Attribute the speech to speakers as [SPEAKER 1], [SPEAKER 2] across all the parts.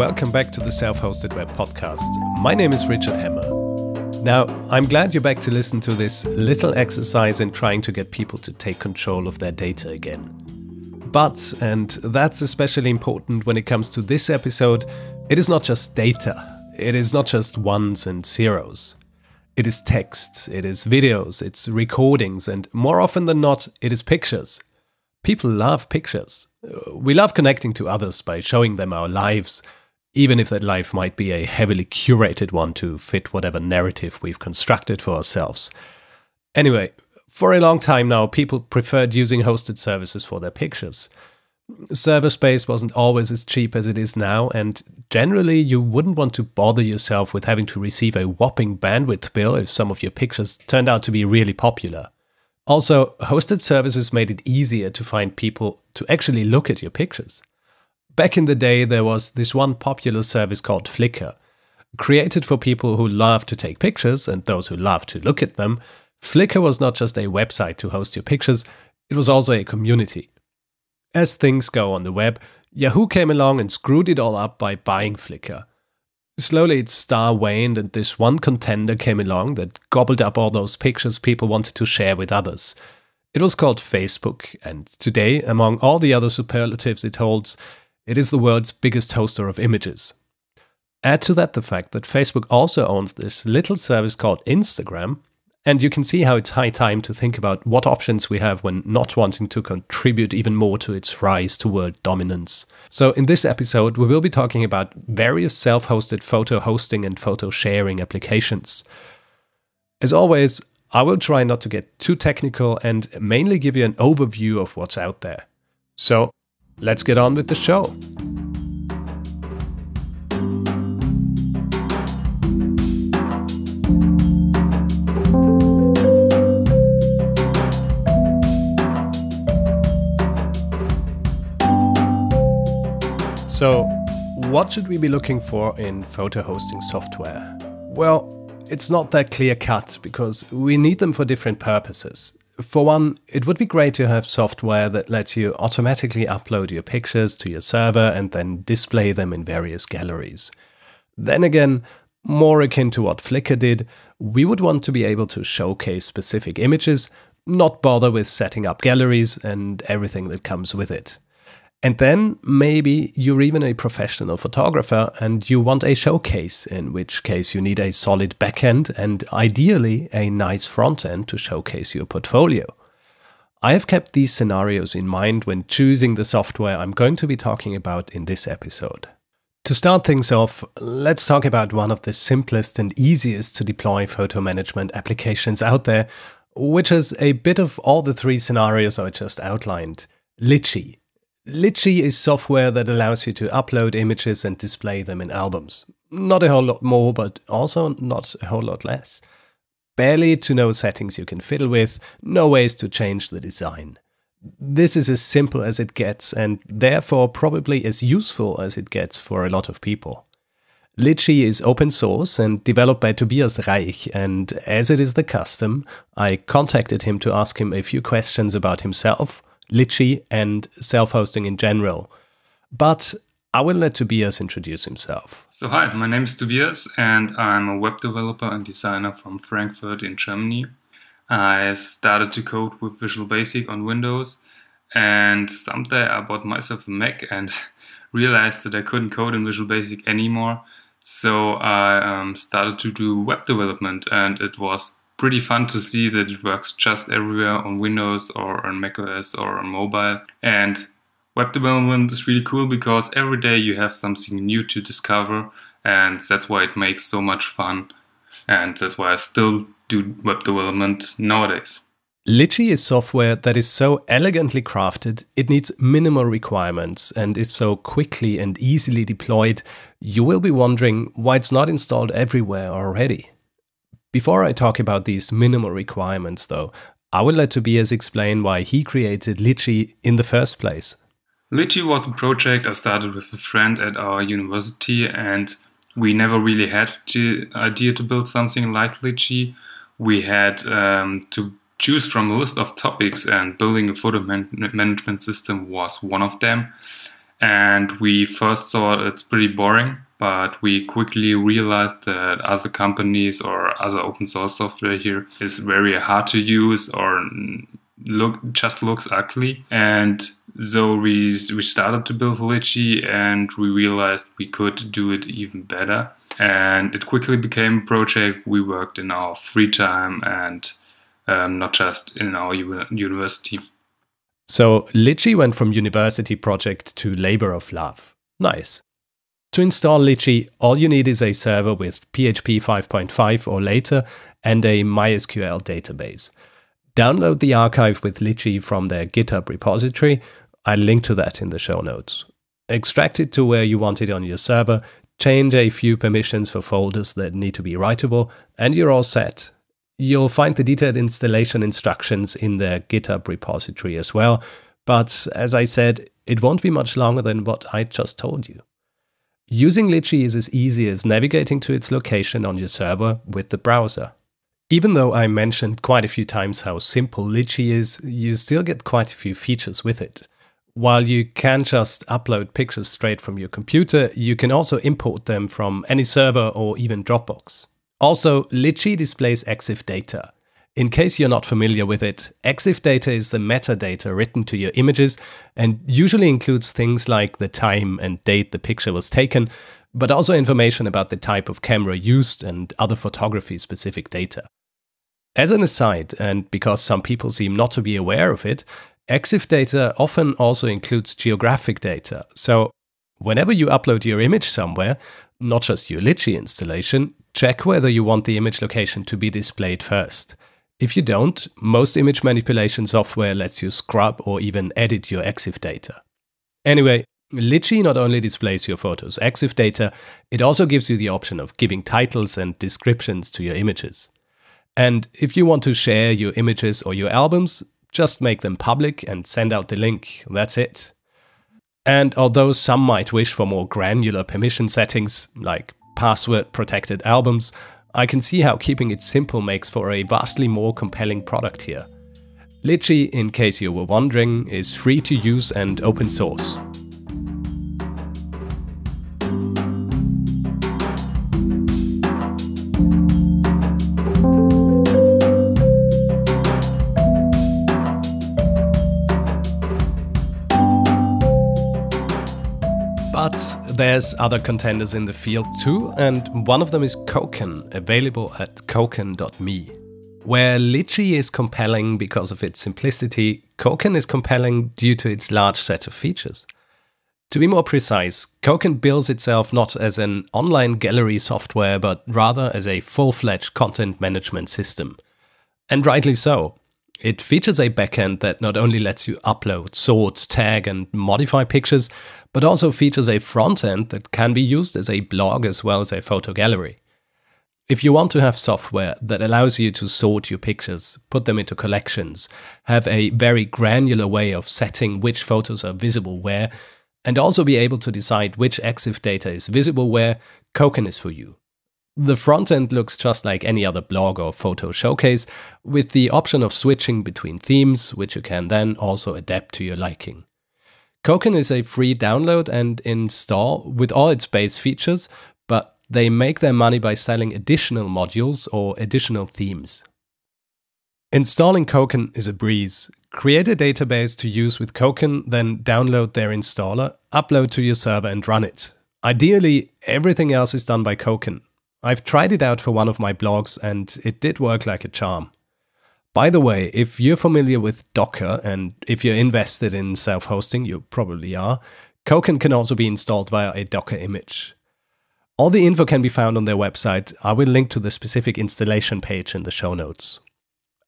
[SPEAKER 1] Welcome back to the Self Hosted Web Podcast. My name is Richard Hammer. Now, I'm glad you're back to listen to this little exercise in trying to get people to take control of their data again. But, and that's especially important when it comes to this episode, it is not just data, it is not just ones and zeros. It is texts, it is videos, it's recordings, and more often than not, it is pictures. People love pictures. We love connecting to others by showing them our lives, even if that life might be a heavily curated one to fit whatever narrative we've constructed for ourselves. Anyway, for a long time now, people preferred using hosted services for their pictures. Server space wasn't always as cheap as it is now, and generally, you wouldn't want to bother yourself with having to receive a whopping bandwidth bill if some of your pictures turned out to be really popular. Also, hosted services made it easier to find people to actually look at your pictures. Back in the day, there was this one popular service called Flickr. Created for people who love to take pictures and those who love to look at them, Flickr was not just a website to host your pictures, it was also a community. As things go on the web, Yahoo came along and screwed it all up by buying Flickr. Slowly its star waned, and this one contender came along that gobbled up all those pictures people wanted to share with others. It was called Facebook, and today, among all the other superlatives it holds, it is the world's biggest hoster of images. Add to that the fact that Facebook also owns this little service called Instagram, and you can see how it's high time to think about what options we have when not wanting to contribute even more to its rise to world dominance. So, in this episode, we will be talking about various self hosted photo hosting and photo sharing applications. As always, I will try not to get too technical and mainly give you an overview of what's out there. So, let's get on with the show. So, what should we be looking for in photo hosting software? Well, it's not that clear cut because we need them for different purposes. For one, it would be great to have software that lets you automatically upload your pictures to your server and then display them in various galleries. Then again, more akin to what Flickr did, we would want to be able to showcase specific images, not bother with setting up galleries and everything that comes with it. And then maybe you're even a professional photographer and you want a showcase, in which case you need a solid backend and ideally a nice front end to showcase your portfolio. I have kept these scenarios in mind when choosing the software I'm going to be talking about in this episode. To start things off, let's talk about one of the simplest and easiest to deploy photo management applications out there, which is a bit of all the three scenarios I just outlined Lychee. Lychee is software that allows you to upload images and display them in albums. Not a whole lot more, but also not a whole lot less. Barely to no settings you can fiddle with, no ways to change the design. This is as simple as it gets, and therefore probably as useful as it gets for a lot of people. Lychee is open source and developed by Tobias Reich, and as it is the custom, I contacted him to ask him a few questions about himself Lychee, and self hosting in general. But I will let Tobias introduce himself.
[SPEAKER 2] So, hi, my name is Tobias, and I'm a web developer and designer from Frankfurt in Germany. I started to code with Visual Basic on Windows, and someday I bought myself a Mac and realized that I couldn't code in Visual Basic anymore. So, I um, started to do web development, and it was pretty fun to see that it works just everywhere on Windows or on macOS or on mobile. And web development is really cool because every day you have something new to discover, and that's why it makes so much fun. And that's why I still do web development nowadays.
[SPEAKER 1] Lychee is software that is so elegantly crafted, it needs minimal requirements and is so quickly and easily deployed, you will be wondering why it's not installed everywhere already. Before I talk about these minimal requirements, though, I would let Tobias explain why he created Lychee in the first place.
[SPEAKER 2] Lychee was a project I started with a friend at our university, and we never really had the idea to build something like Lychee. We had um, to choose from a list of topics, and building a photo man- management system was one of them. And we first thought it's pretty boring, but we quickly realized that other companies or other open source software here is very hard to use or look just looks ugly. And so we we started to build Lychee and we realized we could do it even better. And it quickly became a project we worked in our free time and um, not just in our university.
[SPEAKER 1] So Lychee went from university project to labor of love. Nice. To install Lychee, all you need is a server with PHP 5.5 or later and a MySQL database. Download the archive with Lychee from their GitHub repository. I'll link to that in the show notes. Extract it to where you want it on your server, change a few permissions for folders that need to be writable, and you're all set. You'll find the detailed installation instructions in their GitHub repository as well, but as I said, it won't be much longer than what I just told you. Using Lychee is as easy as navigating to its location on your server with the browser. Even though I mentioned quite a few times how simple Lychee is, you still get quite a few features with it. While you can just upload pictures straight from your computer, you can also import them from any server or even Dropbox. Also, Lychee displays EXIF data. In case you're not familiar with it, EXIF data is the metadata written to your images and usually includes things like the time and date the picture was taken, but also information about the type of camera used and other photography specific data. As an aside, and because some people seem not to be aware of it, EXIF data often also includes geographic data. So, whenever you upload your image somewhere, not just your Lychee installation, check whether you want the image location to be displayed first. If you don't, most image manipulation software lets you scrub or even edit your EXIF data. Anyway, Lychee not only displays your photos EXIF data, it also gives you the option of giving titles and descriptions to your images. And if you want to share your images or your albums, just make them public and send out the link. That's it. And although some might wish for more granular permission settings, like password protected albums, I can see how keeping it simple makes for a vastly more compelling product here. Lychee, in case you were wondering, is free to use and open source. There's other contenders in the field too, and one of them is Koken, available at koken.me. Where Lychee is compelling because of its simplicity, Koken is compelling due to its large set of features. To be more precise, Koken bills itself not as an online gallery software, but rather as a full fledged content management system. And rightly so. It features a backend that not only lets you upload, sort, tag, and modify pictures, but also features a front end that can be used as a blog as well as a photo gallery. If you want to have software that allows you to sort your pictures, put them into collections, have a very granular way of setting which photos are visible where, and also be able to decide which EXIF data is visible where, Koken is for you. The front end looks just like any other blog or photo showcase, with the option of switching between themes, which you can then also adapt to your liking. Koken is a free download and install with all its base features, but they make their money by selling additional modules or additional themes. Installing Koken is a breeze. Create a database to use with Koken, then download their installer, upload to your server, and run it. Ideally, everything else is done by Koken. I've tried it out for one of my blogs and it did work like a charm. By the way, if you're familiar with Docker and if you're invested in self hosting, you probably are, Koken can also be installed via a Docker image. All the info can be found on their website. I will link to the specific installation page in the show notes.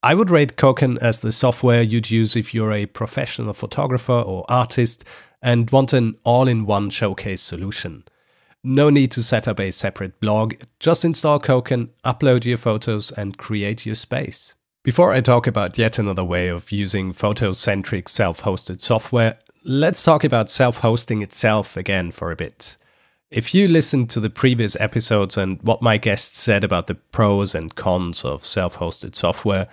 [SPEAKER 1] I would rate Koken as the software you'd use if you're a professional photographer or artist and want an all in one showcase solution. No need to set up a separate blog, just install Koken, upload your photos, and create your space. Before I talk about yet another way of using photo-centric self-hosted software, let's talk about self-hosting itself again for a bit. If you listened to the previous episodes and what my guests said about the pros and cons of self hosted software,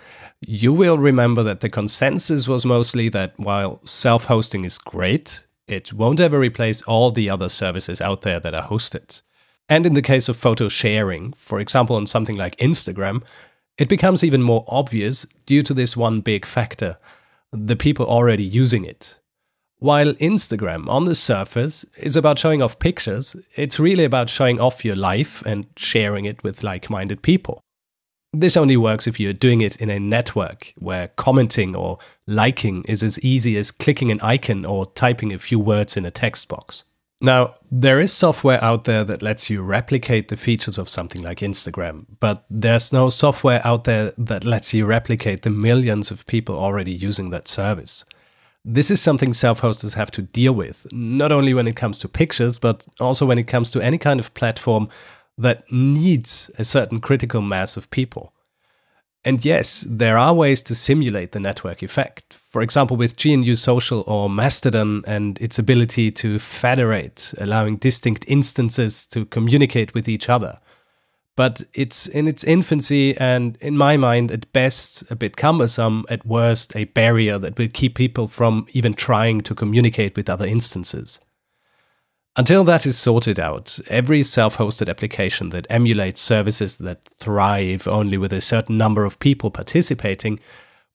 [SPEAKER 1] you will remember that the consensus was mostly that while self hosting is great, It won't ever replace all the other services out there that are hosted. And in the case of photo sharing, for example, on something like Instagram, it becomes even more obvious due to this one big factor the people already using it. While Instagram, on the surface, is about showing off pictures, it's really about showing off your life and sharing it with like minded people. This only works if you're doing it in a network where commenting or liking is as easy as clicking an icon or typing a few words in a text box. Now, there is software out there that lets you replicate the features of something like Instagram, but there's no software out there that lets you replicate the millions of people already using that service. This is something self hosters have to deal with, not only when it comes to pictures, but also when it comes to any kind of platform that needs a certain critical mass of people. And yes, there are ways to simulate the network effect. For example, with GNU Social or Mastodon and its ability to federate, allowing distinct instances to communicate with each other but it's in its infancy and, in my mind, at best a bit cumbersome, at worst a barrier that will keep people from even trying to communicate with other instances. Until that is sorted out, every self hosted application that emulates services that thrive only with a certain number of people participating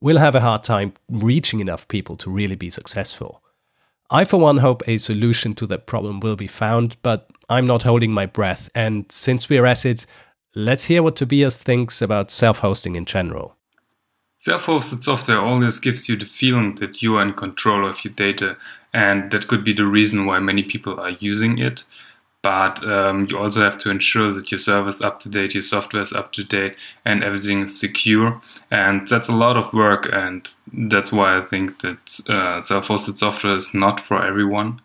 [SPEAKER 1] will have a hard time reaching enough people to really be successful. I, for one, hope a solution to that problem will be found, but I'm not holding my breath, and since we're at it, Let's hear what Tobias thinks about self hosting in general.
[SPEAKER 2] Self hosted software always gives you the feeling that you are in control of your data, and that could be the reason why many people are using it. But um, you also have to ensure that your server is up to date, your software is up to date, and everything is secure. And that's a lot of work, and that's why I think that uh, self hosted software is not for everyone.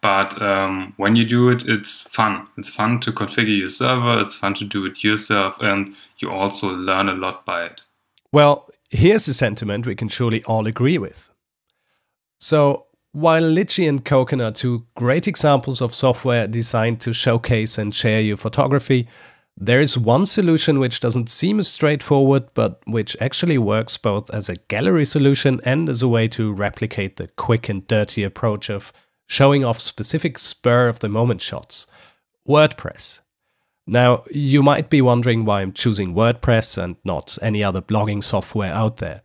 [SPEAKER 2] But um, when you do it, it's fun. It's fun to configure your server, it's fun to do it yourself, and you also learn a lot by it.
[SPEAKER 1] Well, here's a sentiment we can surely all agree with. So, while Lychee and Koken are two great examples of software designed to showcase and share your photography, there is one solution which doesn't seem as straightforward, but which actually works both as a gallery solution and as a way to replicate the quick and dirty approach of showing off specific spur of the moment shots. WordPress. Now, you might be wondering why I'm choosing WordPress and not any other blogging software out there.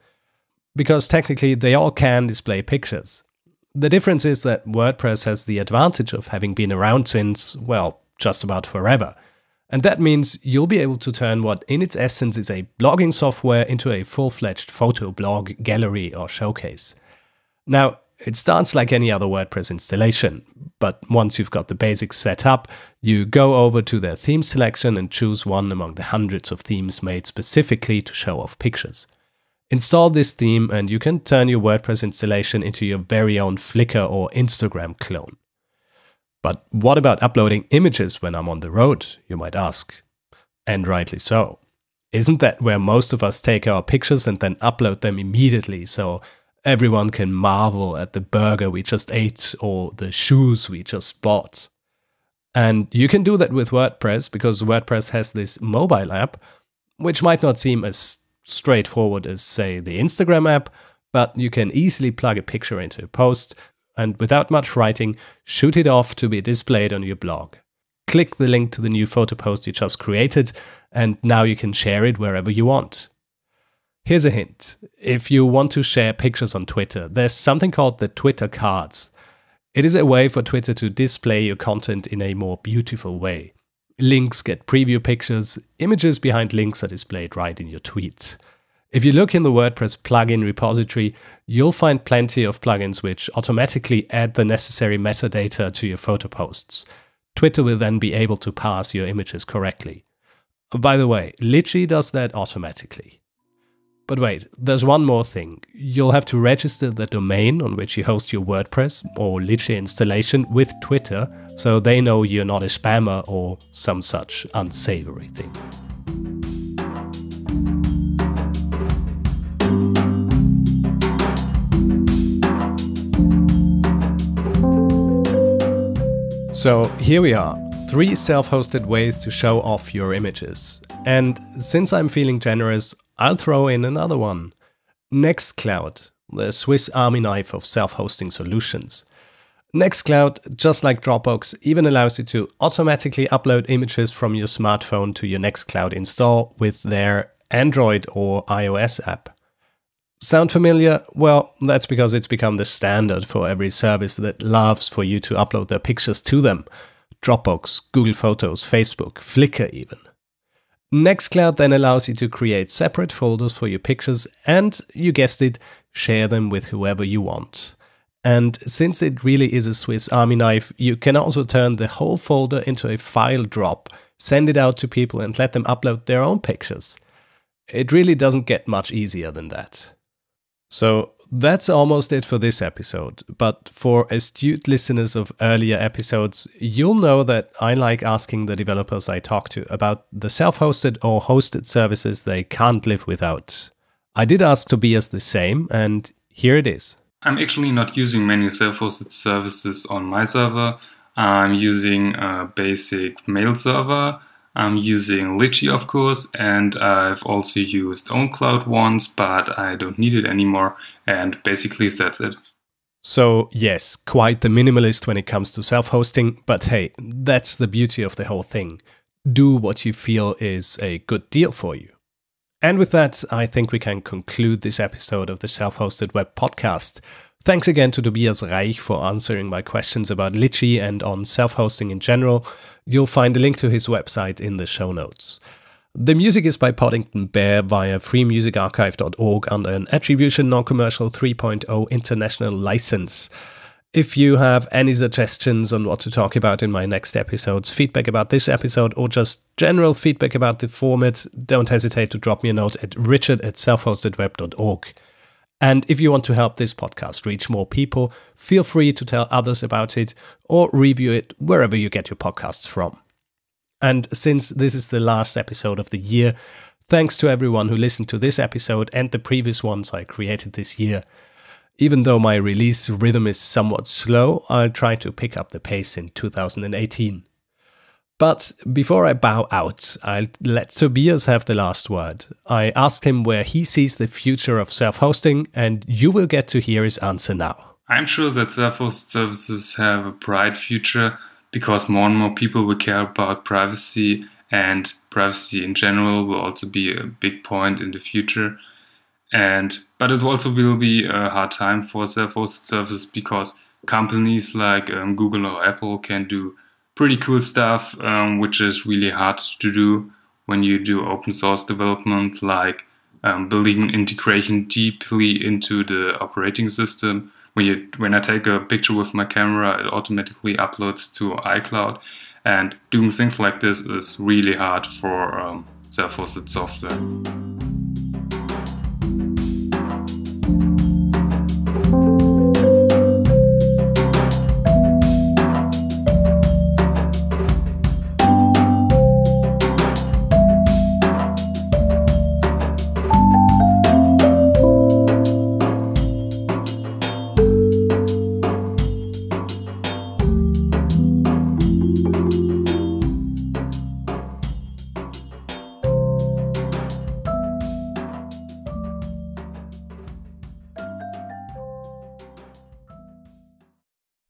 [SPEAKER 1] Because technically, they all can display pictures. The difference is that WordPress has the advantage of having been around since, well, just about forever. And that means you'll be able to turn what in its essence is a blogging software into a full fledged photo blog, gallery, or showcase. Now, it starts like any other WordPress installation, but once you've got the basics set up, you go over to their theme selection and choose one among the hundreds of themes made specifically to show off pictures. Install this theme and you can turn your WordPress installation into your very own Flickr or Instagram clone. But what about uploading images when I'm on the road, you might ask? And rightly so. Isn't that where most of us take our pictures and then upload them immediately so everyone can marvel at the burger we just ate or the shoes we just bought. And you can do that with WordPress because WordPress has this mobile app, which might not seem as straightforward as, say, the Instagram app, but you can easily plug a picture into a post and without much writing, shoot it off to be displayed on your blog. Click the link to the new photo post you just created, and now you can share it wherever you want. Here's a hint. If you want to share pictures on Twitter, there's something called the Twitter cards. It is a way for Twitter to display your content in a more beautiful way. Links get preview pictures, images behind links are displayed right in your tweets. If you look in the WordPress plugin repository, you'll find plenty of plugins which automatically add the necessary metadata to your photo posts. Twitter will then be able to parse your images correctly. By the way, Lychee does that automatically. But wait, there's one more thing. You'll have to register the domain on which you host your WordPress or Lychee installation with Twitter so they know you're not a spammer or some such unsavory thing. So here we are three self hosted ways to show off your images. And since I'm feeling generous, I'll throw in another one Nextcloud, the Swiss army knife of self hosting solutions. Nextcloud, just like Dropbox, even allows you to automatically upload images from your smartphone to your Nextcloud install with their Android or iOS app. Sound familiar? Well, that's because it's become the standard for every service that loves for you to upload their pictures to them. Dropbox, Google Photos, Facebook, Flickr, even. Nextcloud then allows you to create separate folders for your pictures and, you guessed it, share them with whoever you want. And since it really is a Swiss Army knife, you can also turn the whole folder into a file drop, send it out to people, and let them upload their own pictures. It really doesn't get much easier than that. So that's almost it for this episode. But for astute listeners of earlier episodes, you'll know that I like asking the developers I talk to about the self hosted or hosted services they can't live without. I did ask Tobias the same, and here it is.
[SPEAKER 2] I'm actually not using many self hosted services on my server. I'm using a basic mail server I'm using Lychee, of course, and I've also used OwnCloud once, but I don't need it anymore. And basically, that's it.
[SPEAKER 1] So, yes, quite the minimalist when it comes to self hosting, but hey, that's the beauty of the whole thing. Do what you feel is a good deal for you. And with that, I think we can conclude this episode of the Self Hosted Web Podcast. Thanks again to Tobias Reich for answering my questions about Lychee and on self hosting in general. You'll find a link to his website in the show notes. The music is by Poddington Bear via freemusicarchive.org under an Attribution Non Commercial 3.0 international license. If you have any suggestions on what to talk about in my next episodes, feedback about this episode, or just general feedback about the format, don't hesitate to drop me a note at richard at selfhostedweb.org. And if you want to help this podcast reach more people, feel free to tell others about it or review it wherever you get your podcasts from. And since this is the last episode of the year, thanks to everyone who listened to this episode and the previous ones I created this year. Even though my release rhythm is somewhat slow, I'll try to pick up the pace in 2018. But before I bow out, I'll let Tobias have the last word. I asked him where he sees the future of self hosting, and you will get to hear his answer now.
[SPEAKER 2] I'm sure that self hosted services have a bright future because more and more people will care about privacy, and privacy in general will also be a big point in the future. And but it also will be a hard time for self hosted services because companies like um, Google or Apple can do pretty cool stuff, um, which is really hard to do when you do open source development, like um, building an integration deeply into the operating system. When you when I take a picture with my camera, it automatically uploads to iCloud, and doing things like this is really hard for um, self-hosted software.